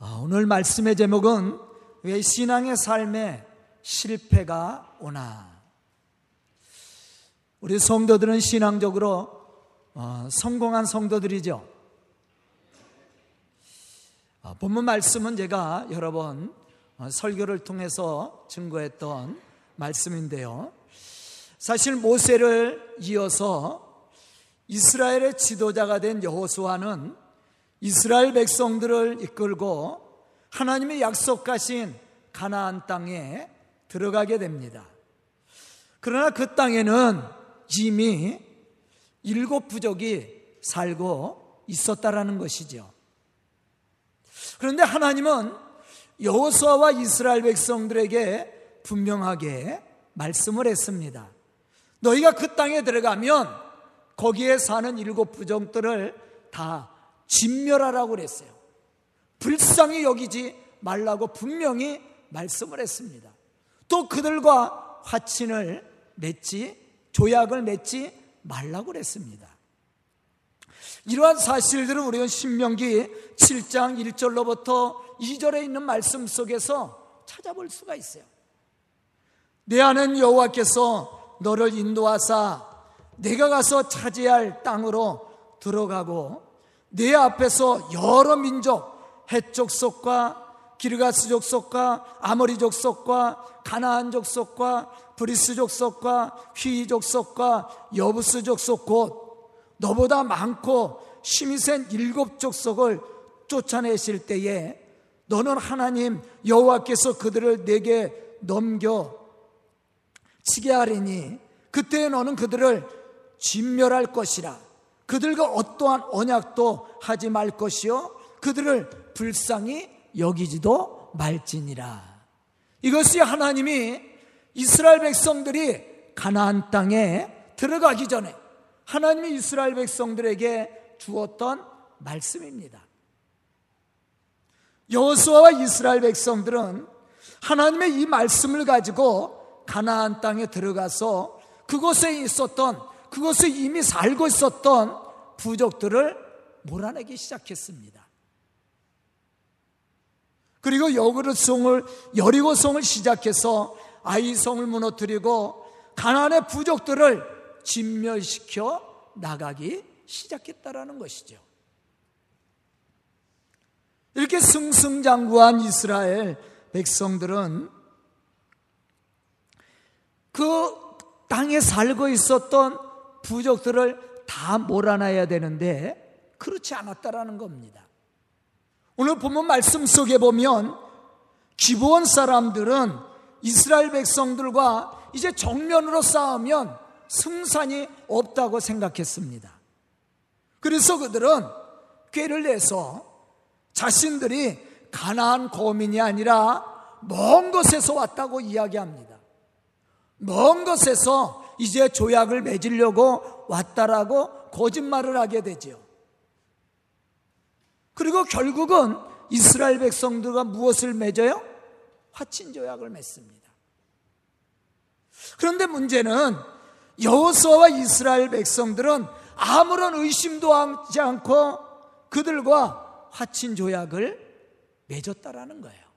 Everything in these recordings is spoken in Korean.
아, 오늘 말씀의 제목은 왜 신앙의 삶에 실패가 오나? 우리 성도들은 신앙적으로 어, 성공한 성도들이죠. 어, 본문 말씀은 제가 여러 번 어, 설교를 통해서 증거했던 말씀인데요. 사실 모세를 이어서 이스라엘의 지도자가 된 여호수아는 이스라엘 백성들을 이끌고 하나님의 약속하신 가나안 땅에 들어가게 됩니다. 그러나 그 땅에는 이미 일곱 부족이 살고 있었다라는 것이죠. 그런데 하나님은 여호수아와 이스라엘 백성들에게 분명하게 말씀을 했습니다. 너희가 그 땅에 들어가면 거기에 사는 일곱 부족들을 다 진멸하라고 그랬어요. 불쌍히 여기지 말라고 분명히 말씀을 했습니다. 또 그들과 화친을 맺지, 조약을 맺지 말라고 그랬습니다. 이러한 사실들은 우리는 신명기 7장 1절로부터 2절에 있는 말씀 속에서 찾아볼 수가 있어요. 네 하나님 여호와께서 너를 인도하사 네가 가서 차지할 땅으로 들어가고 네 앞에서 여러 민족 헷 족속과 기르가스 족속과 아모리 족속과 가나안 족속과 브리스 족속과 히위 족속과 여부스 족속 곧 너보다 많고 힘이 센 일곱 족속을 쫓아내실 때에 너는 하나님 여호와께서 그들을 내게 넘겨 치게 하리니 그때 너는 그들을 진멸할 것이라 그들과 어떠한 언약도 하지 말 것이요 그들을 불쌍히 여기지도 말지니라. 이것이 하나님이 이스라엘 백성들이 가나안 땅에 들어가기 전에 하나님이 이스라엘 백성들에게 주었던 말씀입니다. 여호수아와 이스라엘 백성들은 하나님의 이 말씀을 가지고 가나안 땅에 들어가서 그곳에 있었던 그것에 이미 살고 있었던 부족들을 몰아내기 시작했습니다. 그리고 여그르성을 여리고성을 시작해서 아이성을 무너뜨리고 가난의 부족들을 진멸시켜 나가기 시작했다라는 것이죠. 이렇게 승승장구한 이스라엘 백성들은 그 땅에 살고 있었던 부족들을 다 몰아놔야 되는데 그렇지 않았다라는 겁니다. 오늘 본문 말씀 속에 보면 기브온 사람들은 이스라엘 백성들과 이제 정면으로 싸우면 승산이 없다고 생각했습니다. 그래서 그들은 꾀를 내서 자신들이 가나안 거민이 아니라 먼 곳에서 왔다고 이야기합니다. 먼 곳에서 이제 조약을 맺으려고 왔다라고 거짓말을 하게 되죠. 그리고 결국은 이스라엘 백성들과 무엇을 맺어요? 화친 조약을 맺습니다. 그런데 문제는 여호수아와 이스라엘 백성들은 아무런 의심도 하지 않고 그들과 화친 조약을 맺었다라는 거예요.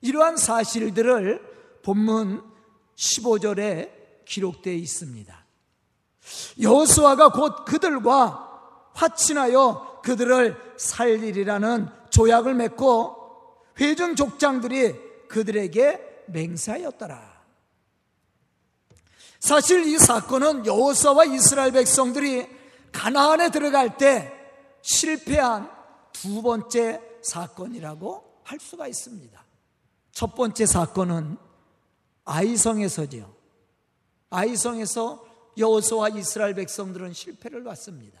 이러한 사실들을 본문 15절에 기록되어 있습니다. 여호수아가 곧 그들과 화친하여 그들을 살리리라는 조약을 맺고 회중 족장들이 그들에게 맹세하였더라. 사실 이 사건은 여호수아와 이스라엘 백성들이 가나안에 들어갈 때 실패한 두 번째 사건이라고 할 수가 있습니다. 첫 번째 사건은 아이성에서지요. 아이성에서 여호수아와 이스라엘 백성들은 실패를 봤습니다.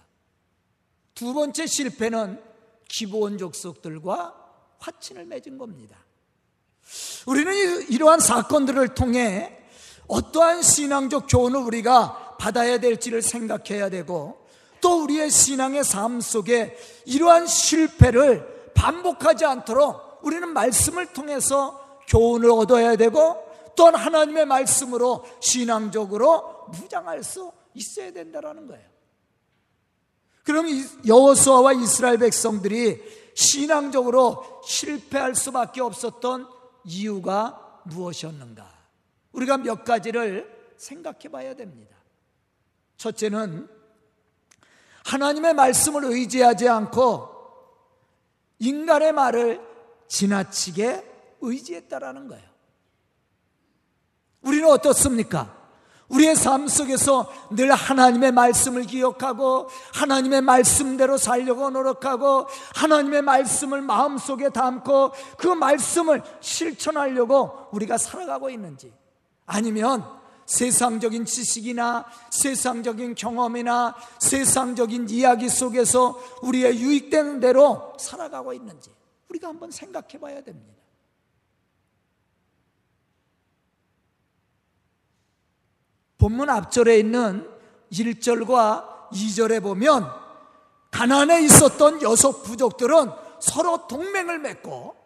두 번째 실패는 기본 족속들과 화친을 맺은 겁니다. 우리는 이러한 사건들을 통해 어떠한 신앙적 교훈을 우리가 받아야 될지를 생각해야 되고 또 우리의 신앙의 삶 속에 이러한 실패를 반복하지 않도록 우리는 말씀을 통해서 교훈을 얻어야 되고 또한 하나님의 말씀으로 신앙적으로 무장할 수 있어야 된다는 거예요. 그럼 여호수아와 이스라엘 백성들이 신앙적으로 실패할 수밖에 없었던 이유가 무엇이었는가? 우리가 몇 가지를 생각해 봐야 됩니다. 첫째는 하나님의 말씀을 의지하지 않고 인간의 말을 지나치게 의지했다라는 거예요. 우리는 어떻습니까? 우리의 삶 속에서 늘 하나님의 말씀을 기억하고 하나님의 말씀대로 살려고 노력하고 하나님의 말씀을 마음속에 담고 그 말씀을 실천하려고 우리가 살아가고 있는지 아니면 세상적인 지식이나 세상적인 경험이나 세상적인 이야기 속에서 우리의 유익되는 대로 살아가고 있는지 우리가 한번 생각해 봐야 됩니다. 본문 앞절에 있는 1절과 2절에 보면 가난에 있었던 여섯 부족들은 서로 동맹을 맺고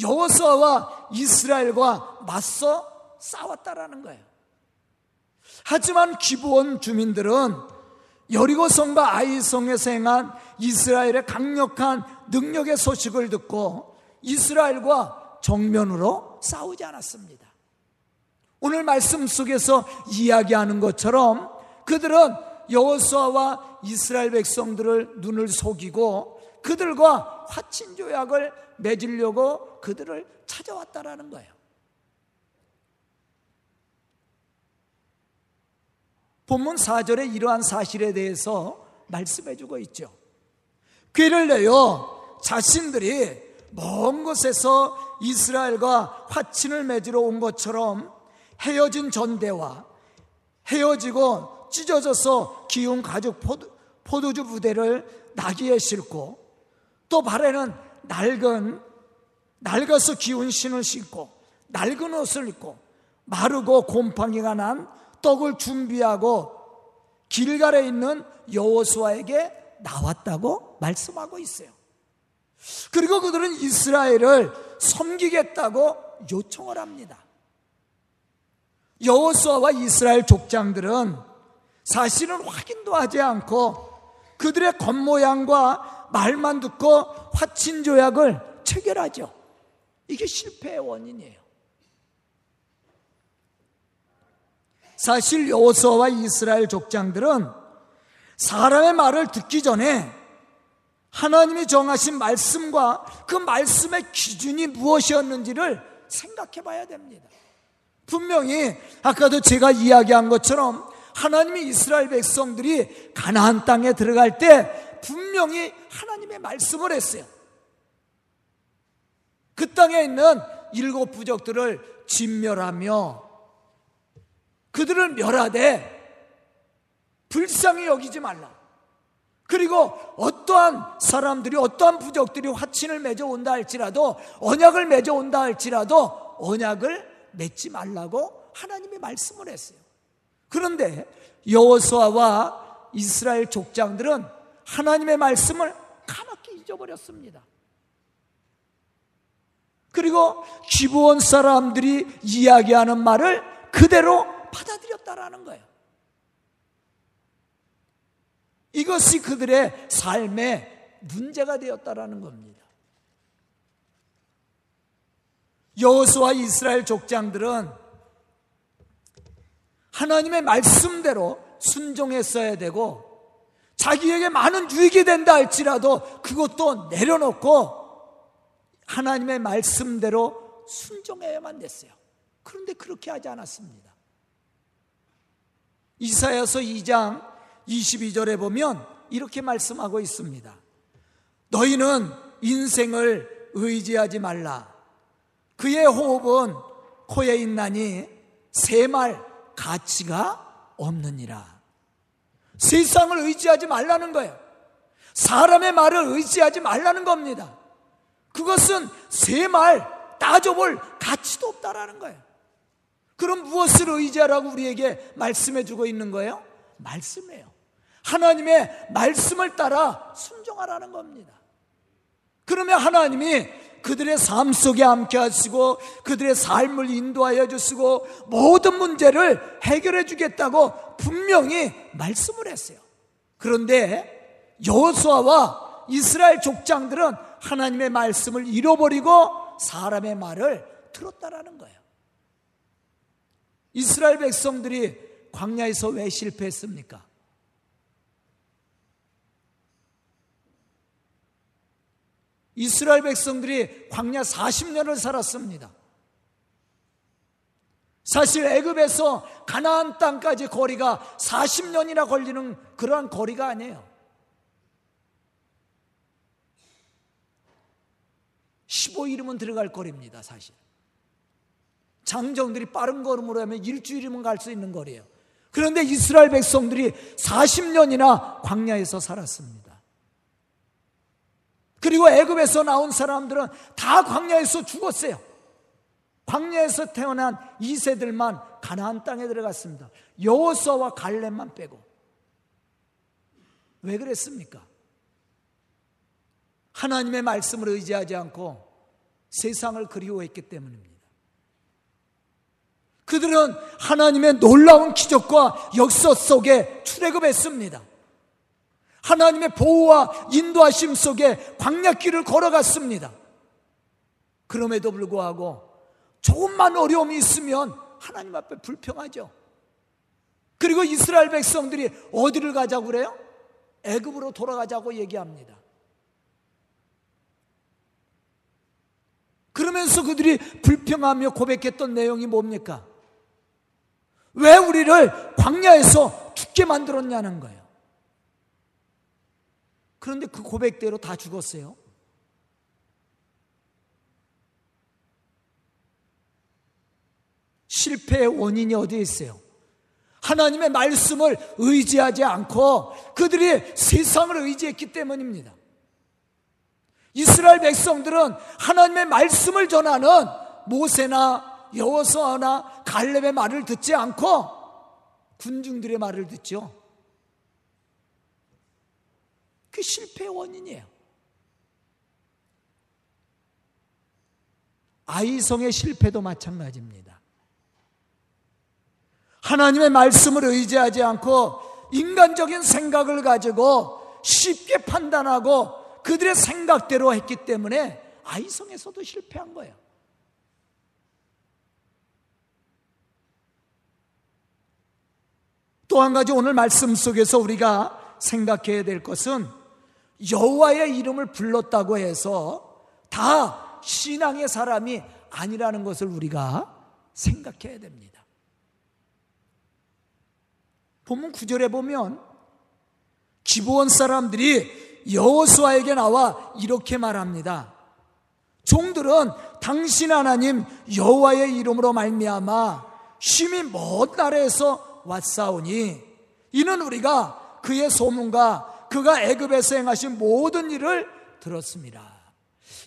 여호수아와 이스라엘과 맞서 싸웠다라는 거예요. 하지만 기부원 주민들은 여리고 성과 아이 성에서 행한 이스라엘의 강력한 능력의 소식을 듣고 이스라엘과 정면으로 싸우지 않았습니다. 오늘 말씀 속에서 이야기하는 것처럼 그들은 여호수아와 이스라엘 백성들을 눈을 속이고 그들과 화친 조약을 맺으려고 그들을 찾아왔다라는 거예요. 본문 4절에 이러한 사실에 대해서 말씀해 주고 있죠. 괴를 내어 자신들이 먼 곳에서 이스라엘과 화친을 맺으러 온 것처럼 헤어진 전대와 헤어지고 찢어져서 기운 가죽 포도, 주 부대를 나귀에 싣고 또 발에는 낡은 낡아서 기운 신을 신고 낡은 옷을 입고 마르고 곰팡이가 난 떡을 준비하고 길갈에 있는 여호수아에게 나왔다고 말씀하고 있어요. 그리고 그들은 이스라엘을 섬기겠다고 요청을 합니다. 여호수아와 이스라엘 족장들은 사실은 확인도 하지 않고 그들의 겉모양과 말만 듣고 화친 조약을 체결하죠. 이게 실패의 원인이에요. 사실 여호수아와 이스라엘 족장들은 사람의 말을 듣기 전에 하나님이 정하신 말씀과 그 말씀의 기준이 무엇이었는지를 생각해 봐야 됩니다. 분명히 아까도 제가 이야기한 것처럼 하나님이 이스라엘 백성들이 가나안 땅에 들어갈 때 분명히 하나님의 말씀을 했어요. 그 땅에 있는 일곱 부족들을 진멸하며 그들을 멸하되 불쌍히 여기지 말라. 그리고 어떠한 사람들이 어떠한 부족들이 화친을 맺어 온다 할지라도 언약을 맺어 온다 할지라도 언약을 맺지 말라고 하나님이 말씀을 했어요. 그런데 여호수아와 이스라엘 족장들은 하나님의 말씀을 까맣게 잊어버렸습니다. 그리고 기부원 사람들이 이야기하는 말을 그대로 받아들였다라는 거예요. 이것이 그들의 삶의 문제가 되었다라는 겁니다. 여호수아 이스라엘 족장들은 하나님의 말씀대로 순종했어야 되고 자기에게 많은 유익이 된다 할지라도 그것도 내려놓고 하나님의 말씀대로 순종해야만 됐어요. 그런데 그렇게 하지 않았습니다. 이사야서 2장 22절에 보면 이렇게 말씀하고 있습니다. 너희는 인생을 의지하지 말라. 그의 호흡은 코에 있나니 새 말 가치가 없느니라. 세상을 의지하지 말라는 거예요. 사람의 말을 의지하지 말라는 겁니다. 그것은 새 말 따져볼 가치도 없다라는 거예요. 그럼 무엇을 의지하라고 우리에게 말씀해 주고 있는 거예요? 말씀이에요. 하나님의 말씀을 따라 순종하라는 겁니다. 그러면 하나님이 그들의 삶 속에 함께 하시고 그들의 삶을 인도하여 주시고 모든 문제를 해결해 주겠다고 분명히 말씀을 했어요. 그런데 여호수아와 이스라엘 족장들은 하나님의 말씀을 잃어버리고 사람의 말을 들었다라는 거예요. 이스라엘 백성들이 광야에서 왜 실패했습니까? 이스라엘 백성들이 광야 40년을 살았습니다. 사실 애굽에서 가나안 땅까지 거리가 40년이나 걸리는 그러한 거리가 아니에요. 15일이면 들어갈 거리입니다, 사실. 장정들이 빠른 걸음으로 하면 일주일이면 갈 수 있는 거리예요. 그런데 이스라엘 백성들이 40년이나 광야에서 살았습니다. 그리고 애굽에서 나온 사람들은 다 광야에서 죽었어요. 광야에서 태어난 이세들만 가나안 땅에 들어갔습니다. 여호수아와 갈렙만 빼고. 왜 그랬습니까? 하나님의 말씀을 의지하지 않고 세상을 그리워했기 때문입니다. 그들은 하나님의 놀라운 기적과 역사 속에 출애굽했습니다. 하나님의 보호와 인도하심 속에 광야길을 걸어갔습니다. 그럼에도 불구하고 조금만 어려움이 있으면 하나님 앞에 불평하죠. 그리고 이스라엘 백성들이 어디를 가자고 그래요? 애굽으로 돌아가자고 얘기합니다. 그러면서 그들이 불평하며 고백했던 내용이 뭡니까? 왜 우리를 광야에서 죽게 만들었냐는 거예요. 그런데 그 고백대로 다 죽었어요. 실패의 원인이 어디에 있어요? 하나님의 말씀을 의지하지 않고 그들이 세상을 의지했기 때문입니다. 이스라엘 백성들은 하나님의 말씀을 전하는 모세나 여호수아나 갈렙의 말을 듣지 않고 군중들의 말을 듣죠. 그 실패의 원인이에요. 아이성의 실패도 마찬가지입니다. 하나님의 말씀을 의지하지 않고 인간적인 생각을 가지고 쉽게 판단하고 그들의 생각대로 했기 때문에 아이성에서도 실패한 거예요. 또 한 가지 오늘 말씀 속에서 우리가 생각해야 될 것은 여호와의 이름을 불렀다고 해서 다 신앙의 사람이 아니라는 것을 우리가 생각해야 됩니다. 본문 9절에 보면 기부원 사람들이 여호수아에게 나와 이렇게 말합니다. 종들은 당신 하나님 여호와의 이름으로 말미암아 심히 먼 나라에서 왔사오니 이는 우리가 그의 소문과 그가 애굽에서 행하신 모든 일을 들었습니다.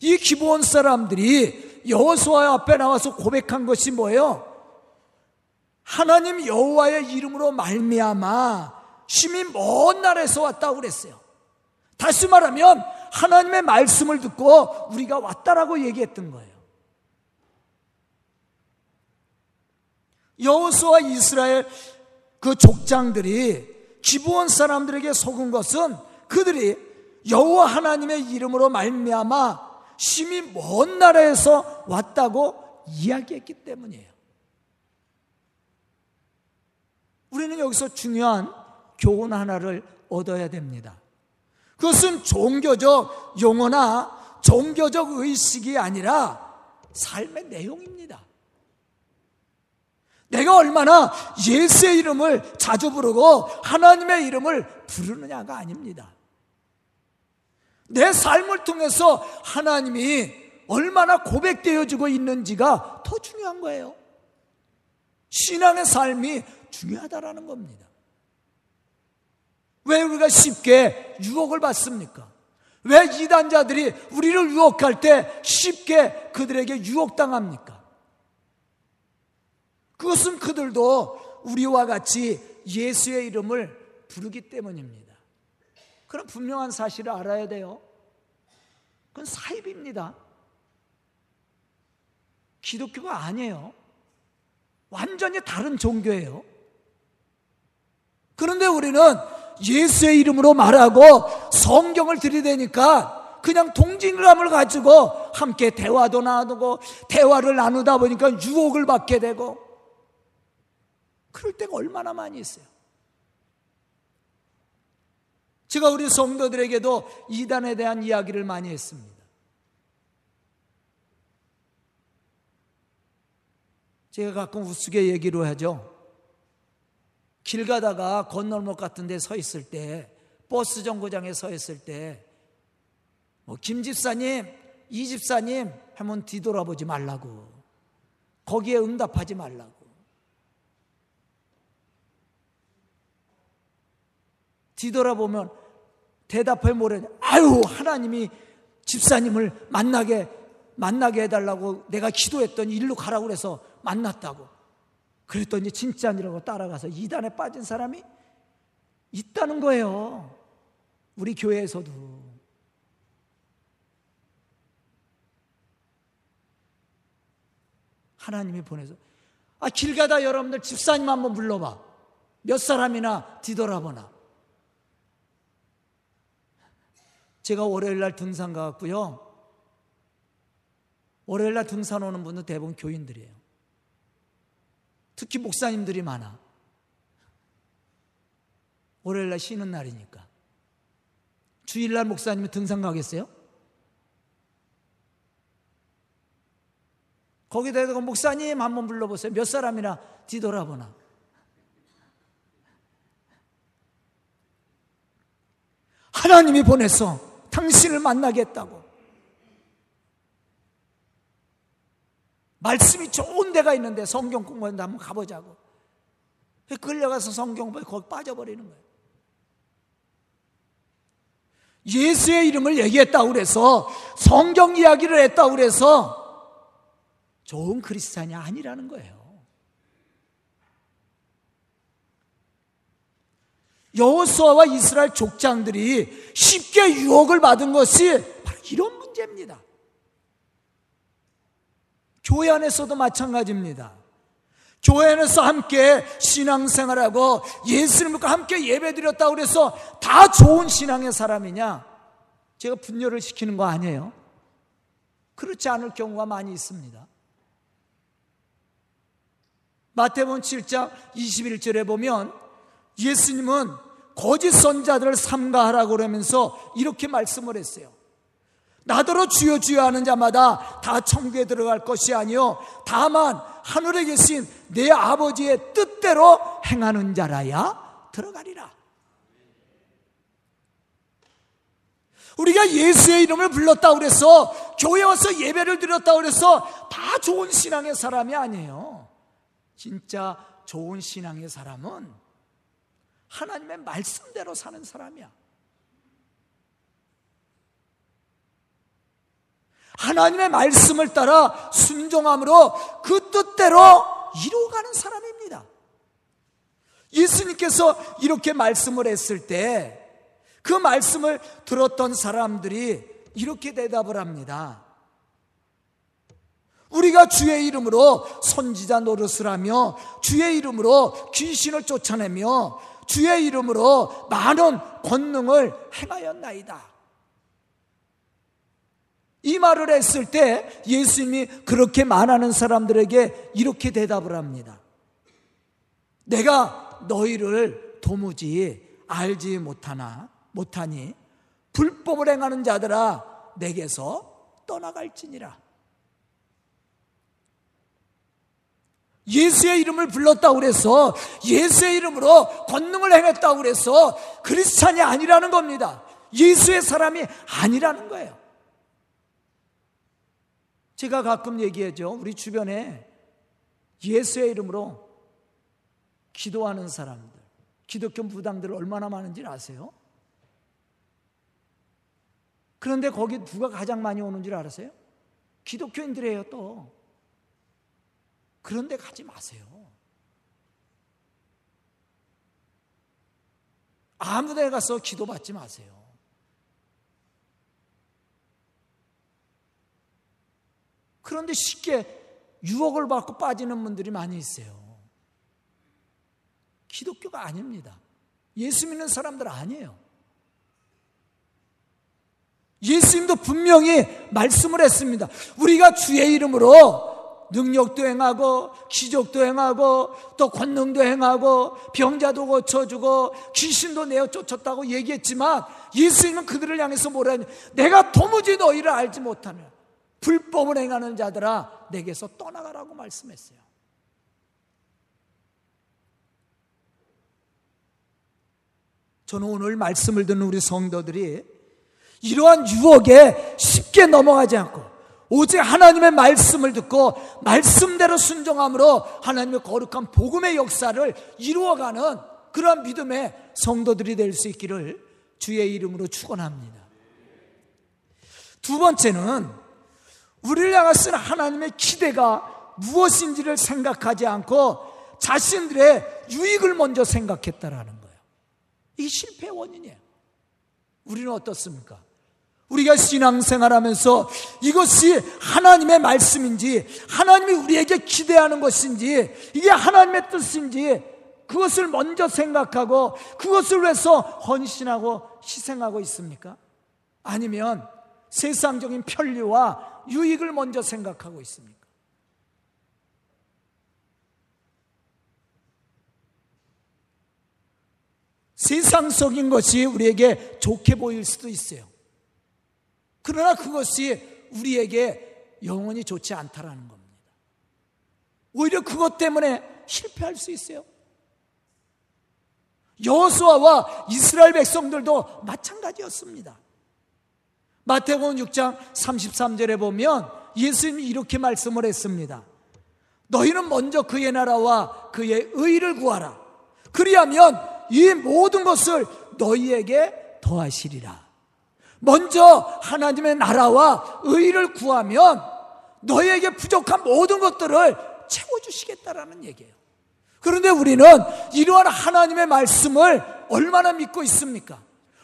이 기브온 사람들이 여호수아 앞에 나와서 고백한 것이 뭐예요? 하나님 여호와의 이름으로 말미암아 심히 먼 나라에서 왔다고 그랬어요. 다시 말하면 하나님의 말씀을 듣고 우리가 왔다라고 얘기했던 거예요. 여호수아 이스라엘 그 족장들이 기부원 사람들에게 속은 것은 그들이 여호와 하나님의 이름으로 말미암아 심히 먼 나라에서 왔다고 이야기했기 때문이에요. 우리는 여기서 중요한 교훈 하나를 얻어야 됩니다. 그것은 종교적 용어나 종교적 의식이 아니라 삶의 내용입니다. 내가 얼마나 예수의 이름을 자주 부르고 하나님의 이름을 부르느냐가 아닙니다. 내 삶을 통해서 하나님이 얼마나 고백되어지고 있는지가 더 중요한 거예요. 신앙의 삶이 중요하다라는 겁니다. 왜 우리가 쉽게 유혹을 받습니까? 왜 이단자들이 우리를 유혹할 때 쉽게 그들에게 유혹당합니까? 그것은 그들도 우리와 같이 예수의 이름을 부르기 때문입니다. 그럼 분명한 사실을 알아야 돼요. 그건 사입입니다. 기독교가 아니에요. 완전히 다른 종교예요. 그런데 우리는 예수의 이름으로 말하고 성경을 들이대니까 그냥 동질감을 가지고 함께 대화도 나누고 대화를 나누다 보니까 유혹을 받게 되고 그럴 때가 얼마나 많이 있어요. 제가 우리 성도들에게도 이단에 대한 이야기를 많이 했습니다. 제가 가끔 우스개 얘기로 하죠. 길 가다가 건널목 같은 데 서 있을 때, 버스 정거장에 서 있을 때, 뭐, 김 집사님, 이 집사님 하면 뒤돌아보지 말라고. 거기에 응답하지 말라고. 뒤돌아보면 대답해 뭐래? 아유, 하나님이 집사님을 만나게, 만나게 해달라고 내가 기도했더니 일로 가라고 그래서 만났다고. 그랬더니 진짜 아니라고 따라가서 이단에 빠진 사람이 있다는 거예요. 우리 교회에서도. 하나님이 보내서 아, 길 가다 여러분들 집사님 한번 불러봐. 몇 사람이나 뒤돌아보나. 제가 월요일 날 등산 가갖고요. 월요일 날 등산 오는 분은 대부분 교인들이에요. 특히 목사님들이 많아. 월요일 날 쉬는 날이니까. 주일 날 목사님이 등산 가겠어요? 거기다 가 목사님 한번 불러보세요. 몇 사람이나 뒤돌아보나. 하나님이 보내서 당신을 만나겠다고. 말씀이 좋은 데가 있는데 성경 공부하는데 한번 가보자고. 끌려가서 성경 공부에 거기 빠져버리는 거예요. 예수의 이름을 얘기했다고 그래서 성경 이야기를 했다고 그래서 좋은 그리스찬이 아니라는 거예요. 여호수아와 이스라엘 족장들이 쉽게 유혹을 받은 것이 바로 이런 문제입니다. 교회 안에서도 마찬가지입니다. 교회 안에서 함께 신앙생활하고 예수를 믿고 함께 예배드렸다고 그래서 다 좋은 신앙의 사람이냐? 제가 분열을 시키는 거 아니에요. 그렇지 않을 경우가 많이 있습니다. 마태복음 7장 21절에 보면 예수님은 거짓 선자들을 삼가하라고 그러면서 이렇게 말씀을 했어요. 나더러 주여 주여 하는 자마다 다 천국에 들어갈 것이 아니요 다만 하늘에 계신 내 아버지의 뜻대로 행하는 자라야 들어가리라. 우리가 예수의 이름을 불렀다 그래서 교회 와서 예배를 드렸다 그래서 다 좋은 신앙의 사람이 아니에요. 진짜 좋은 신앙의 사람은 하나님의 말씀대로 사는 사람이야. 하나님의 말씀을 따라 순종함으로 그 뜻대로 이루어가는 사람입니다. 예수님께서 이렇게 말씀을 했을 때 그 말씀을 들었던 사람들이 이렇게 대답을 합니다. 우리가 주의 이름으로 선지자 노릇을 하며 주의 이름으로 귀신을 쫓아내며 주의 이름으로 많은 권능을 행하였나이다. 이 말을 했을 때 예수님이 그렇게 말하는 사람들에게 이렇게 대답을 합니다. 내가 너희를 도무지 알지 못하나 못하니 불법을 행하는 자들아 내게서 떠나갈지니라. 예수의 이름을 불렀다고 그래서 예수의 이름으로 권능을 행했다고 그래서 크리스찬이 아니라는 겁니다. 예수의 사람이 아니라는 거예요. 제가 가끔 얘기하죠. 우리 주변에 예수의 이름으로 기도하는 사람들, 기독교 무당들 얼마나 많은지 아세요? 그런데 거기 누가 가장 많이 오는 줄 알았어요? 기독교인들이에요, 또. 그런데 가지 마세요. 아무 데 가서 기도받지 마세요. 그런데 쉽게 유혹을 받고 빠지는 분들이 많이 있어요. 기독교가 아닙니다. 예수 믿는 사람들 아니에요. 예수님도 분명히 말씀을 했습니다. 우리가 주의 이름으로 능력도 행하고 기적도 행하고 또 권능도 행하고 병자도 고쳐주고 귀신도 내어 쫓았다고 얘기했지만 예수님은 그들을 향해서 뭐라 했냐 내가 도무지 너희를 알지 못하며 불법을 행하는 자들아 내게서 떠나가라고 말씀했어요. 저는 오늘 말씀을 듣는 우리 성도들이 이러한 유혹에 쉽게 넘어가지 않고 오직 하나님의 말씀을 듣고 말씀대로 순종함으로 하나님의 거룩한 복음의 역사를 이루어가는 그러한 믿음의 성도들이 될 수 있기를 주의 이름으로 축원합니다. 두 번째는 우리를 향하신 하나님의 기대가 무엇인지를 생각하지 않고 자신들의 유익을 먼저 생각했다라는 거예요. 이 실패의 원인이에요. 우리는 어떻습니까? 우리가 신앙생활 하면서 이것이 하나님의 말씀인지, 하나님이 우리에게 기대하는 것인지, 이게 하나님의 뜻인지, 그것을 먼저 생각하고, 그것을 위해서 헌신하고 희생하고 있습니까? 아니면 세상적인 편리와 유익을 먼저 생각하고 있습니까? 세상적인 것이 우리에게 좋게 보일 수도 있어요. 그러나 그것이 우리에게 영원히 좋지 않다라는 겁니다. 오히려 그것 때문에 실패할 수 있어요. 여호수아와 이스라엘 백성들도 마찬가지였습니다. 마태복음 6장 33절에 보면 예수님이 이렇게 말씀을 했습니다. 너희는 먼저 그의 나라와 그의 의를 구하라. 그리하면 이 모든 것을 너희에게 더하시리라. 먼저 하나님의 나라와 의를 구하면 너희에게 부족한 모든 것들을 채워주시겠다라는 얘기예요. 그런데 우리는 이러한 하나님의 말씀을 얼마나 믿고 있습니까?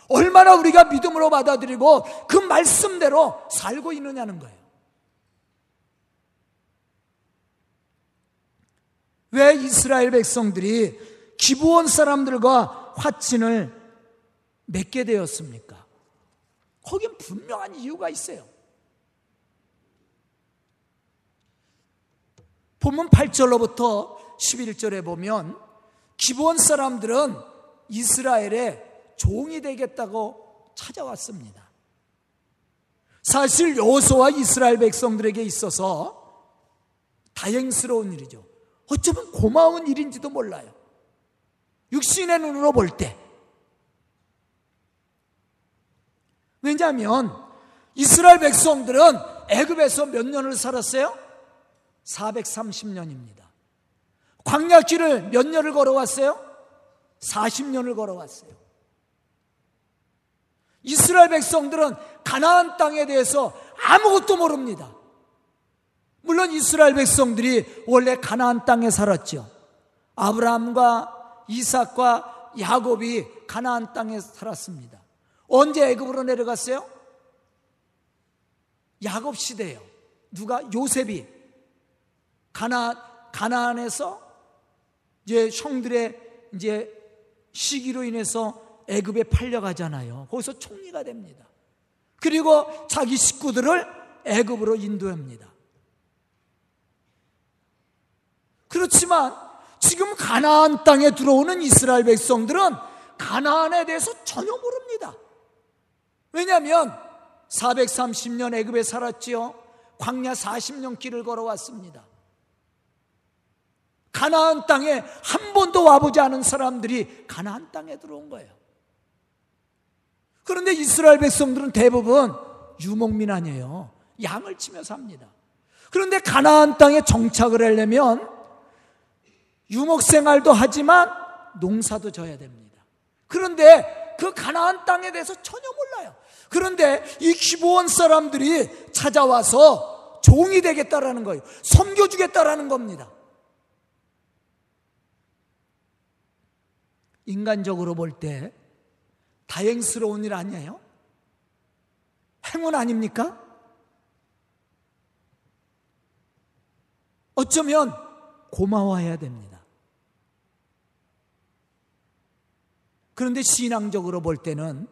얼마나 우리가 믿음으로 받아들이고 그 말씀대로 살고 있느냐는 거예요. 왜 이스라엘 백성들이 기부원 사람들과 화친을 맺게 되었습니까? 거긴 분명한 이유가 있어요. 본문 8절로부터 11절에 보면 기본 사람들은 이스라엘의 종이 되겠다고 찾아왔습니다. 사실 여호수와 이스라엘 백성들에게 있어서 다행스러운 일이죠. 어쩌면 고마운 일인지도 몰라요. 육신의 눈으로 볼 때. 왜냐하면 이스라엘 백성들은 애굽에서 몇 년을 살았어요? 430년입니다. 광야길을 몇 년을 걸어왔어요? 40년을 걸어왔어요. 이스라엘 백성들은 가나안 땅에 대해서 아무것도 모릅니다. 물론 이스라엘 백성들이 원래 가나안 땅에 살았죠. 아브라함과 이삭과 야곱이 가나안 땅에 살았습니다. 언제 애굽으로 내려갔어요? 야곱 시대예요. 누가 요셉이 가나 가나안에서 이제 형들의 이제 시기로 인해서 애굽에 팔려가잖아요. 거기서 총리가 됩니다. 그리고 자기 식구들을 애굽으로 인도합니다. 그렇지만 지금 가나안 땅에 들어오는 이스라엘 백성들은 가나안에 대해서 전혀 모릅니다. 왜냐하면 430년 애굽에 살았지요. 광야 40년 길을 걸어왔습니다. 가나안 땅에 한 번도 와보지 않은 사람들이 가나안 땅에 들어온 거예요. 그런데 이스라엘 백성들은 대부분 유목민 아니에요. 양을 치며 삽니다. 그런데 가나안 땅에 정착을 하려면 유목 생활도 하지만 농사도 져야 됩니다. 그런데 그 가나안 땅에 대해서 전혀 몰라요. 그런데 이 기부원 사람들이 찾아와서 종이 되겠다라는 거예요. 섬겨주겠다라는 겁니다. 인간적으로 볼 때 다행스러운 일 아니에요? 행운 아닙니까? 어쩌면 고마워해야 됩니다. 그런데 신앙적으로 볼 때는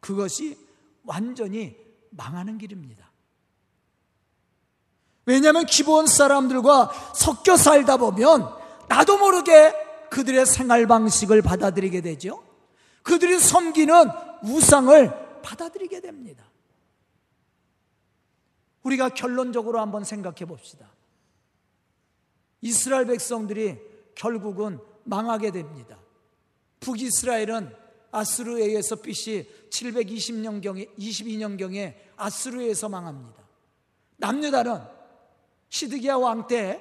그것이 완전히 망하는 길입니다. 왜냐하면 기본 사람들과 섞여 살다 보면 나도 모르게 그들의 생활 방식을 받아들이게 되죠. 그들이 섬기는 우상을 받아들이게 됩니다. 우리가 결론적으로 한번 생각해 봅시다. 이스라엘 백성들이 결국은 망하게 됩니다. 북이스라엘은 아스루에 의해서 BC 720년경에 22년경에 아스루에 서 망합니다. 남유다는 시드기야 왕 때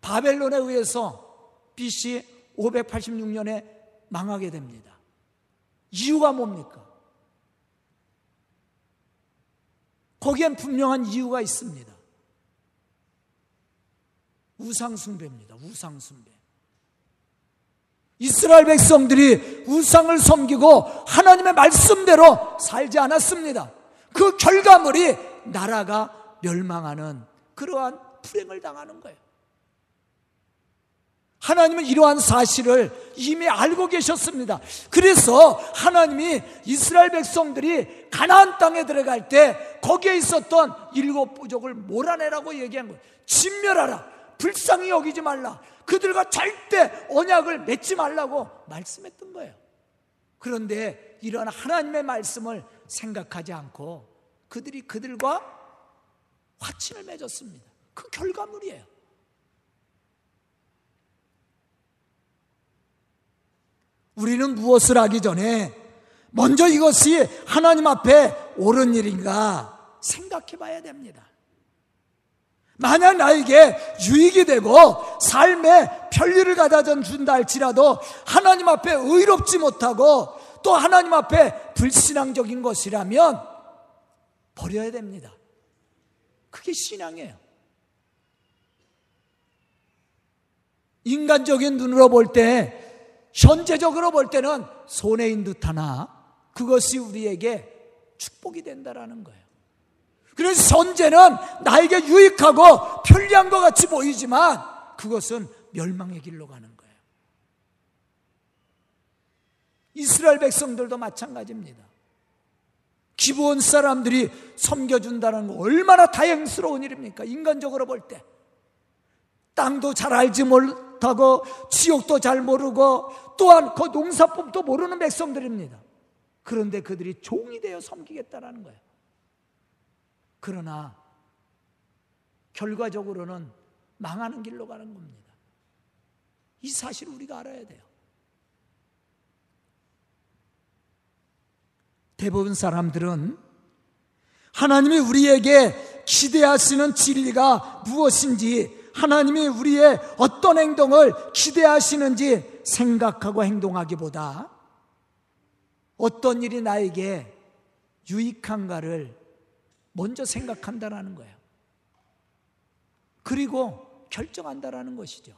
바벨론에 의해서 BC 586년에 망하게 됩니다. 이유가 뭡니까? 거기엔 분명한 이유가 있습니다. 우상숭배입니다. 우상숭배. 이스라엘 백성들이 우상을 섬기고 하나님의 말씀대로 살지 않았습니다. 그 결과물이 나라가 멸망하는 그러한 불행을 당하는 거예요. 하나님은 이러한 사실을 이미 알고 계셨습니다. 그래서 하나님이 이스라엘 백성들이 가나안 땅에 들어갈 때 거기에 있었던 일곱 부족을 몰아내라고 얘기한 거예요. 진멸하라. 불쌍히 여기지 말라. 그들과 절대 언약을 맺지 말라고 말씀했던 거예요. 그런데 이런 하나님의 말씀을 생각하지 않고 그들이 그들과 화친을 맺었습니다. 그 결과물이에요. 우리는 무엇을 하기 전에 먼저 이것이 하나님 앞에 옳은 일인가 생각해 봐야 됩니다. 만약 나에게 유익이 되고 삶에 편리를 가져다 준다 할지라도 하나님 앞에 의롭지 못하고 또 하나님 앞에 불신앙적인 것이라면 버려야 됩니다. 그게 신앙이에요. 인간적인 눈으로 볼 때, 현재적으로 볼 때는 손해인 듯 하나 그것이 우리에게 축복이 된다라는 거예요. 그래서 전제는 나에게 유익하고 편리한 것 같이 보이지만 그것은 멸망의 길로 가는 거예요. 이스라엘 백성들도 마찬가지입니다. 기본 사람들이 섬겨준다는 거 얼마나 다행스러운 일입니까? 인간적으로 볼 때. 땅도 잘 알지 못하고 지옥도 잘 모르고 또한 그 농사법도 모르는 백성들입니다. 그런데 그들이 종이 되어 섬기겠다라는 거예요. 그러나 결과적으로는 망하는 길로 가는 겁니다. 이 사실을 우리가 알아야 돼요. 대부분 사람들은 하나님이 우리에게 기대하시는 진리가 무엇인지, 하나님이 우리의 어떤 행동을 기대하시는지 생각하고 행동하기보다 어떤 일이 나에게 유익한가를 먼저 생각한다라는 거예요. 그리고 결정한다라는 것이죠.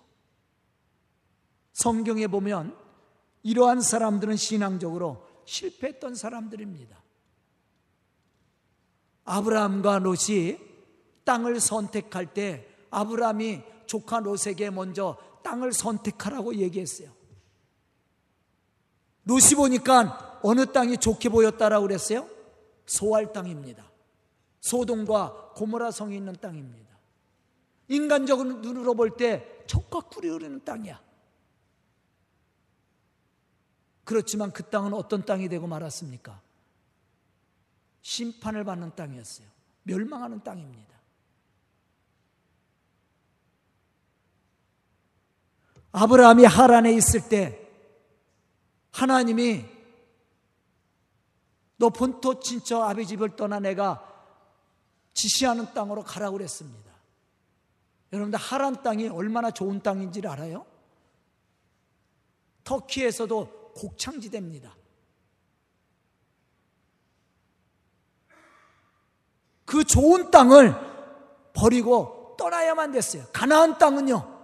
성경에 보면 이러한 사람들은 신앙적으로 실패했던 사람들입니다. 아브라함과 롯이 땅을 선택할 때 아브라함이 조카 롯에게 먼저 땅을 선택하라고 얘기했어요. 롯이 보니까 어느 땅이 좋게 보였다라고 그랬어요? 소알 땅입니다. 소돔과 고모라 성이 있는 땅입니다. 인간적인 눈으로 볼 때 척과 꿀이 흐르는 땅이야. 그렇지만 그 땅은 어떤 땅이 되고 말았습니까? 심판을 받는 땅이었어요. 멸망하는 땅입니다. 아브라함이 하란에 있을 때 하나님이 너 본토 친척 아비 집을 떠나 내가 지시하는 땅으로 가라고 그랬습니다. 여러분들 하란 땅이 얼마나 좋은 땅인지를 알아요? 터키에서도 곡창지대입니다. 그 좋은 땅을 버리고 떠나야만 됐어요. 가나안 땅은요.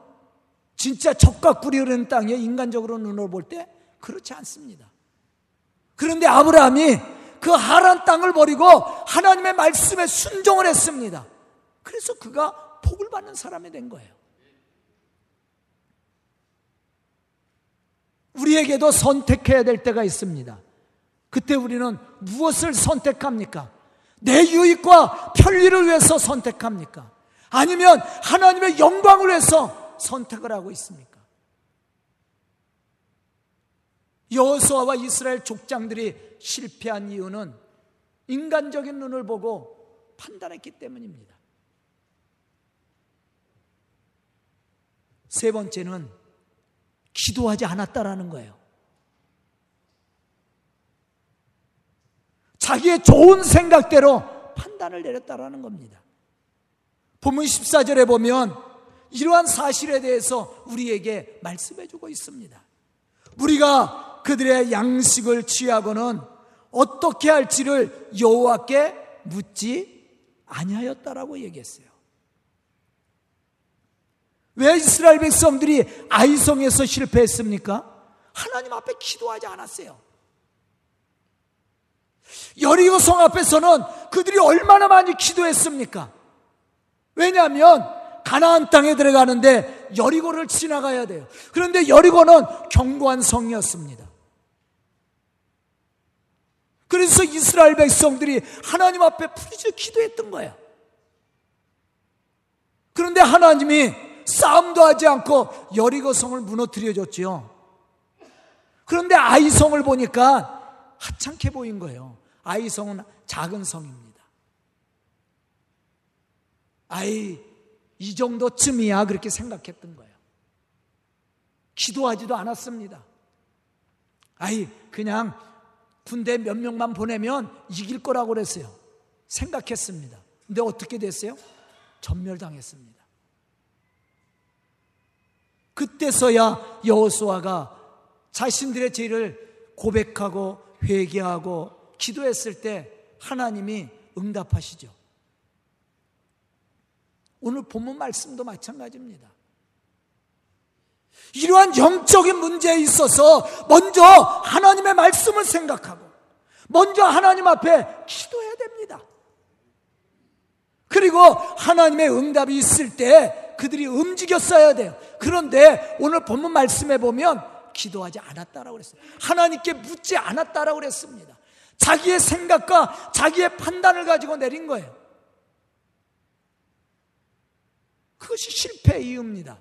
진짜 적과 꿀이 흐르는 땅이에요. 인간적으로 눈으로 볼 때 그렇지 않습니다. 그런데 아브라함이 그 하란 땅을 버리고 하나님의 말씀에 순종을 했습니다. 그래서 그가 복을 받는 사람이 된 거예요. 우리에게도 선택해야 될 때가 있습니다. 그때 우리는 무엇을 선택합니까? 내 유익과 편리를 위해서 선택합니까? 아니면 하나님의 영광을 위해서 선택을 하고 있습니까? 여호수아와 이스라엘 족장들이 실패한 이유는 인간적인 눈을 보고 판단했기 때문입니다. 세 번째는 기도하지 않았다라는 거예요. 자기의 좋은 생각대로 판단을 내렸다라는 겁니다. 본문 14절에 보면 이러한 사실에 대해서 우리에게 말씀해 주고 있습니다. 우리가 그들의 양식을 취하고는 어떻게 할지를 여호와께 묻지 아니하였다라고 얘기했어요. 왜 이스라엘 백성들이 아이성에서 실패했습니까? 하나님 앞에 기도하지 않았어요. 여리고 성 앞에서는 그들이 얼마나 많이 기도했습니까? 왜냐하면 가나안 땅에 들어가는데 여리고를 지나가야 돼요. 그런데 여리고는 견고한 성이었습니다. 그래서 이스라엘 백성들이 하나님 앞에 부르짖어 기도했던 거예요. 그런데 하나님이 싸움도 하지 않고 여리고 성을 무너뜨려 줬지요. 그런데 아이성을 보니까 하찮게 보인 거예요. 아이성은 작은 성입니다. 아이, 이 정도쯤이야 그렇게 생각했던 거예요. 기도하지도 않았습니다. 아이, 그냥 군대 몇 명만 보내면 이길 거라고 그랬어요. 생각했습니다. 근데 어떻게 됐어요? 전멸당했습니다. 그때서야 여호수아가 자신들의 죄를 고백하고 회개하고 기도했을 때 하나님이 응답하시죠. 오늘 본문 말씀도 마찬가지입니다. 이러한 영적인 문제에 있어서 먼저 하나님의 말씀을 생각하고 먼저 하나님 앞에 기도해야 됩니다. 그리고 하나님의 응답이 있을 때 그들이 움직였어야 돼요. 그런데 오늘 본문 말씀에 보면 기도하지 않았다라고 그랬어요. 하나님께 묻지 않았다라고 그랬습니다. 자기의 생각과 자기의 판단을 가지고 내린 거예요. 그것이 실패의 이유입니다.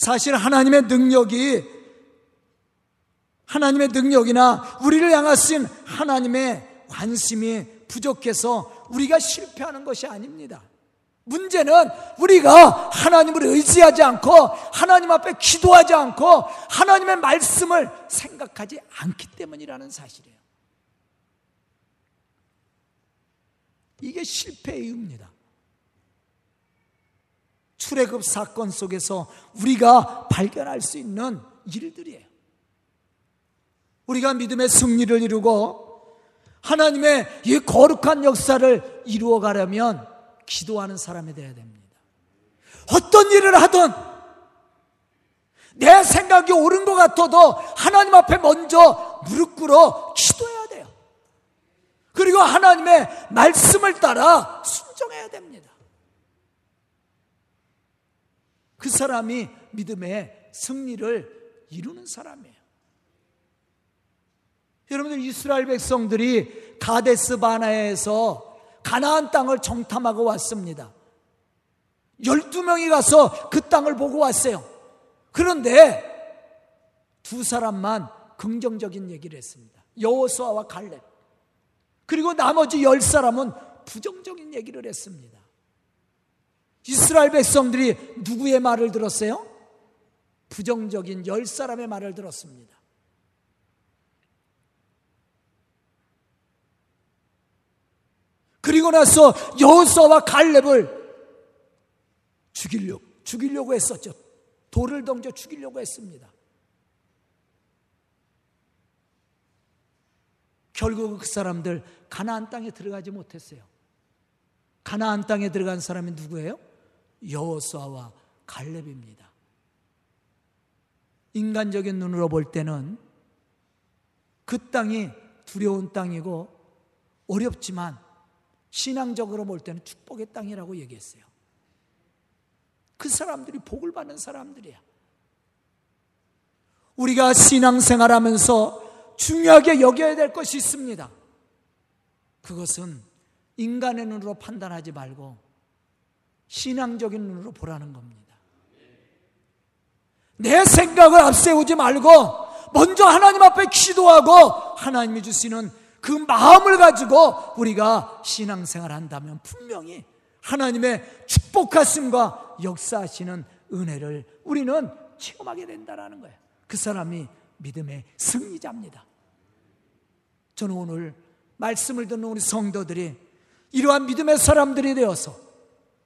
사실 하나님의 능력이 하나님의 능력이나 우리를 향하신 하나님의 관심이 부족해서 우리가 실패하는 것이 아닙니다. 문제는 우리가 하나님을 의지하지 않고 하나님 앞에 기도하지 않고 하나님의 말씀을 생각하지 않기 때문이라는 사실이에요. 이게 실패의 이유입니다. 출애굽 사건 속에서 우리가 발견할 수 있는 일들이에요. 우리가 믿음의 승리를 이루고 하나님의 이 거룩한 역사를 이루어 가려면 기도하는 사람이 되어야 됩니다. 어떤 일을 하든 내 생각이 옳은 것 같아도 하나님 앞에 먼저 무릎 꿇어 기도해야 돼요. 그리고 하나님의 말씀을 따라 순종해야 됩니다. 그 사람이 믿음의 승리를 이루는 사람이에요. 여러분들 이스라엘 백성들이 가데스 바나에서 가나안 땅을 정탐하고 왔습니다. 12명이 가서 그 땅을 보고 왔어요. 그런데 두 사람만 긍정적인 얘기를 했습니다. 여호수아와 갈렙. 그리고 나머지 열 사람은 부정적인 얘기를 했습니다. 이스라엘 백성들이 누구의 말을 들었어요? 부정적인 열 사람의 말을 들었습니다. 그리고 나서 여호수아와 갈렙을 죽이려고 죽이려고 했었죠. 돌을 던져 죽이려고 했습니다. 결국 그 사람들 가나안 땅에 들어가지 못했어요. 가나안 땅에 들어간 사람이 누구예요? 여호수아와 갈렙입니다. 인간적인 눈으로 볼 때는 그 땅이 두려운 땅이고 어렵지만 신앙적으로 볼 때는 축복의 땅이라고 얘기했어요. 그 사람들이 복을 받는 사람들이야. 우리가 신앙생활 하면서 중요하게 여겨야 될 것이 있습니다. 그것은 인간의 눈으로 판단하지 말고 신앙적인 눈으로 보라는 겁니다. 내 생각을 앞세우지 말고 먼저 하나님 앞에 기도하고 하나님이 주시는 그 마음을 가지고 우리가 신앙생활 한다면 분명히 하나님의 축복하심과 역사하시는 은혜를 우리는 체험하게 된다는 거예요. 그 사람이 믿음의 승리자입니다. 저는 오늘 말씀을 듣는 우리 성도들이 이러한 믿음의 사람들이 되어서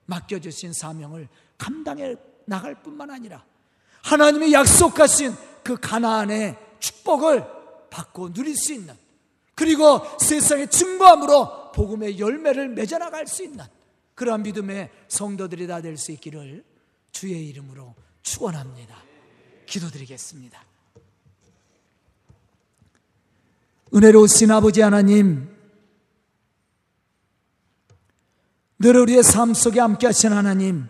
맡겨주신 사명을 감당해 나갈 뿐만 아니라 하나님이 약속하신 그 가나안의 축복을 받고 누릴 수 있는 그리고 세상의 증거함으로 복음의 열매를 맺어 나갈 수 있는 그러한 믿음의 성도들이 다 될 수 있기를 주의 이름으로 축원합니다. 기도드리겠습니다. 은혜로우신 아버지 하나님, 늘 우리의 삶 속에 함께 하신 하나님,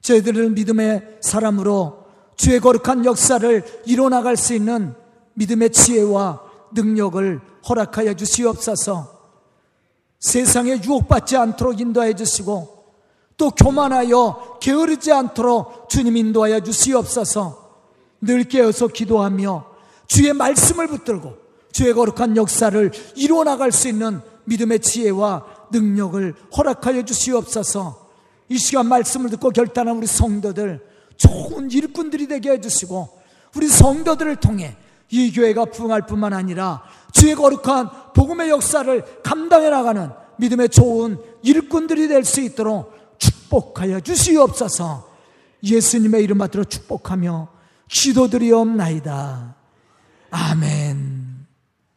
저희들을 믿음의 사람으로 주의 거룩한 역사를 이뤄나갈 수 있는 믿음의 지혜와 능력을 허락하여 주시옵소서. 세상에 유혹받지 않도록 인도하여 주시고 또 교만하여 게으르지 않도록 주님 인도하여 주시옵소서. 늘 깨어서 기도하며 주의 말씀을 붙들고 주의 거룩한 역사를 이루어 나갈 수 있는 믿음의 지혜와 능력을 허락하여 주시옵소서 이 시간 말씀을 듣고 결단한 우리 성도들 좋은 일꾼들이 되게 해주시고 우리 성도들을 통해 이 교회가 부흥할 뿐만 아니라 주의 거룩한 복음의 역사를 감당해 나가는 믿음의 좋은 일꾼들이 될 수 있도록 축복하여 주시옵소서 예수님의 이름 받들어 축복하며 기도드리옵나이다. 아멘.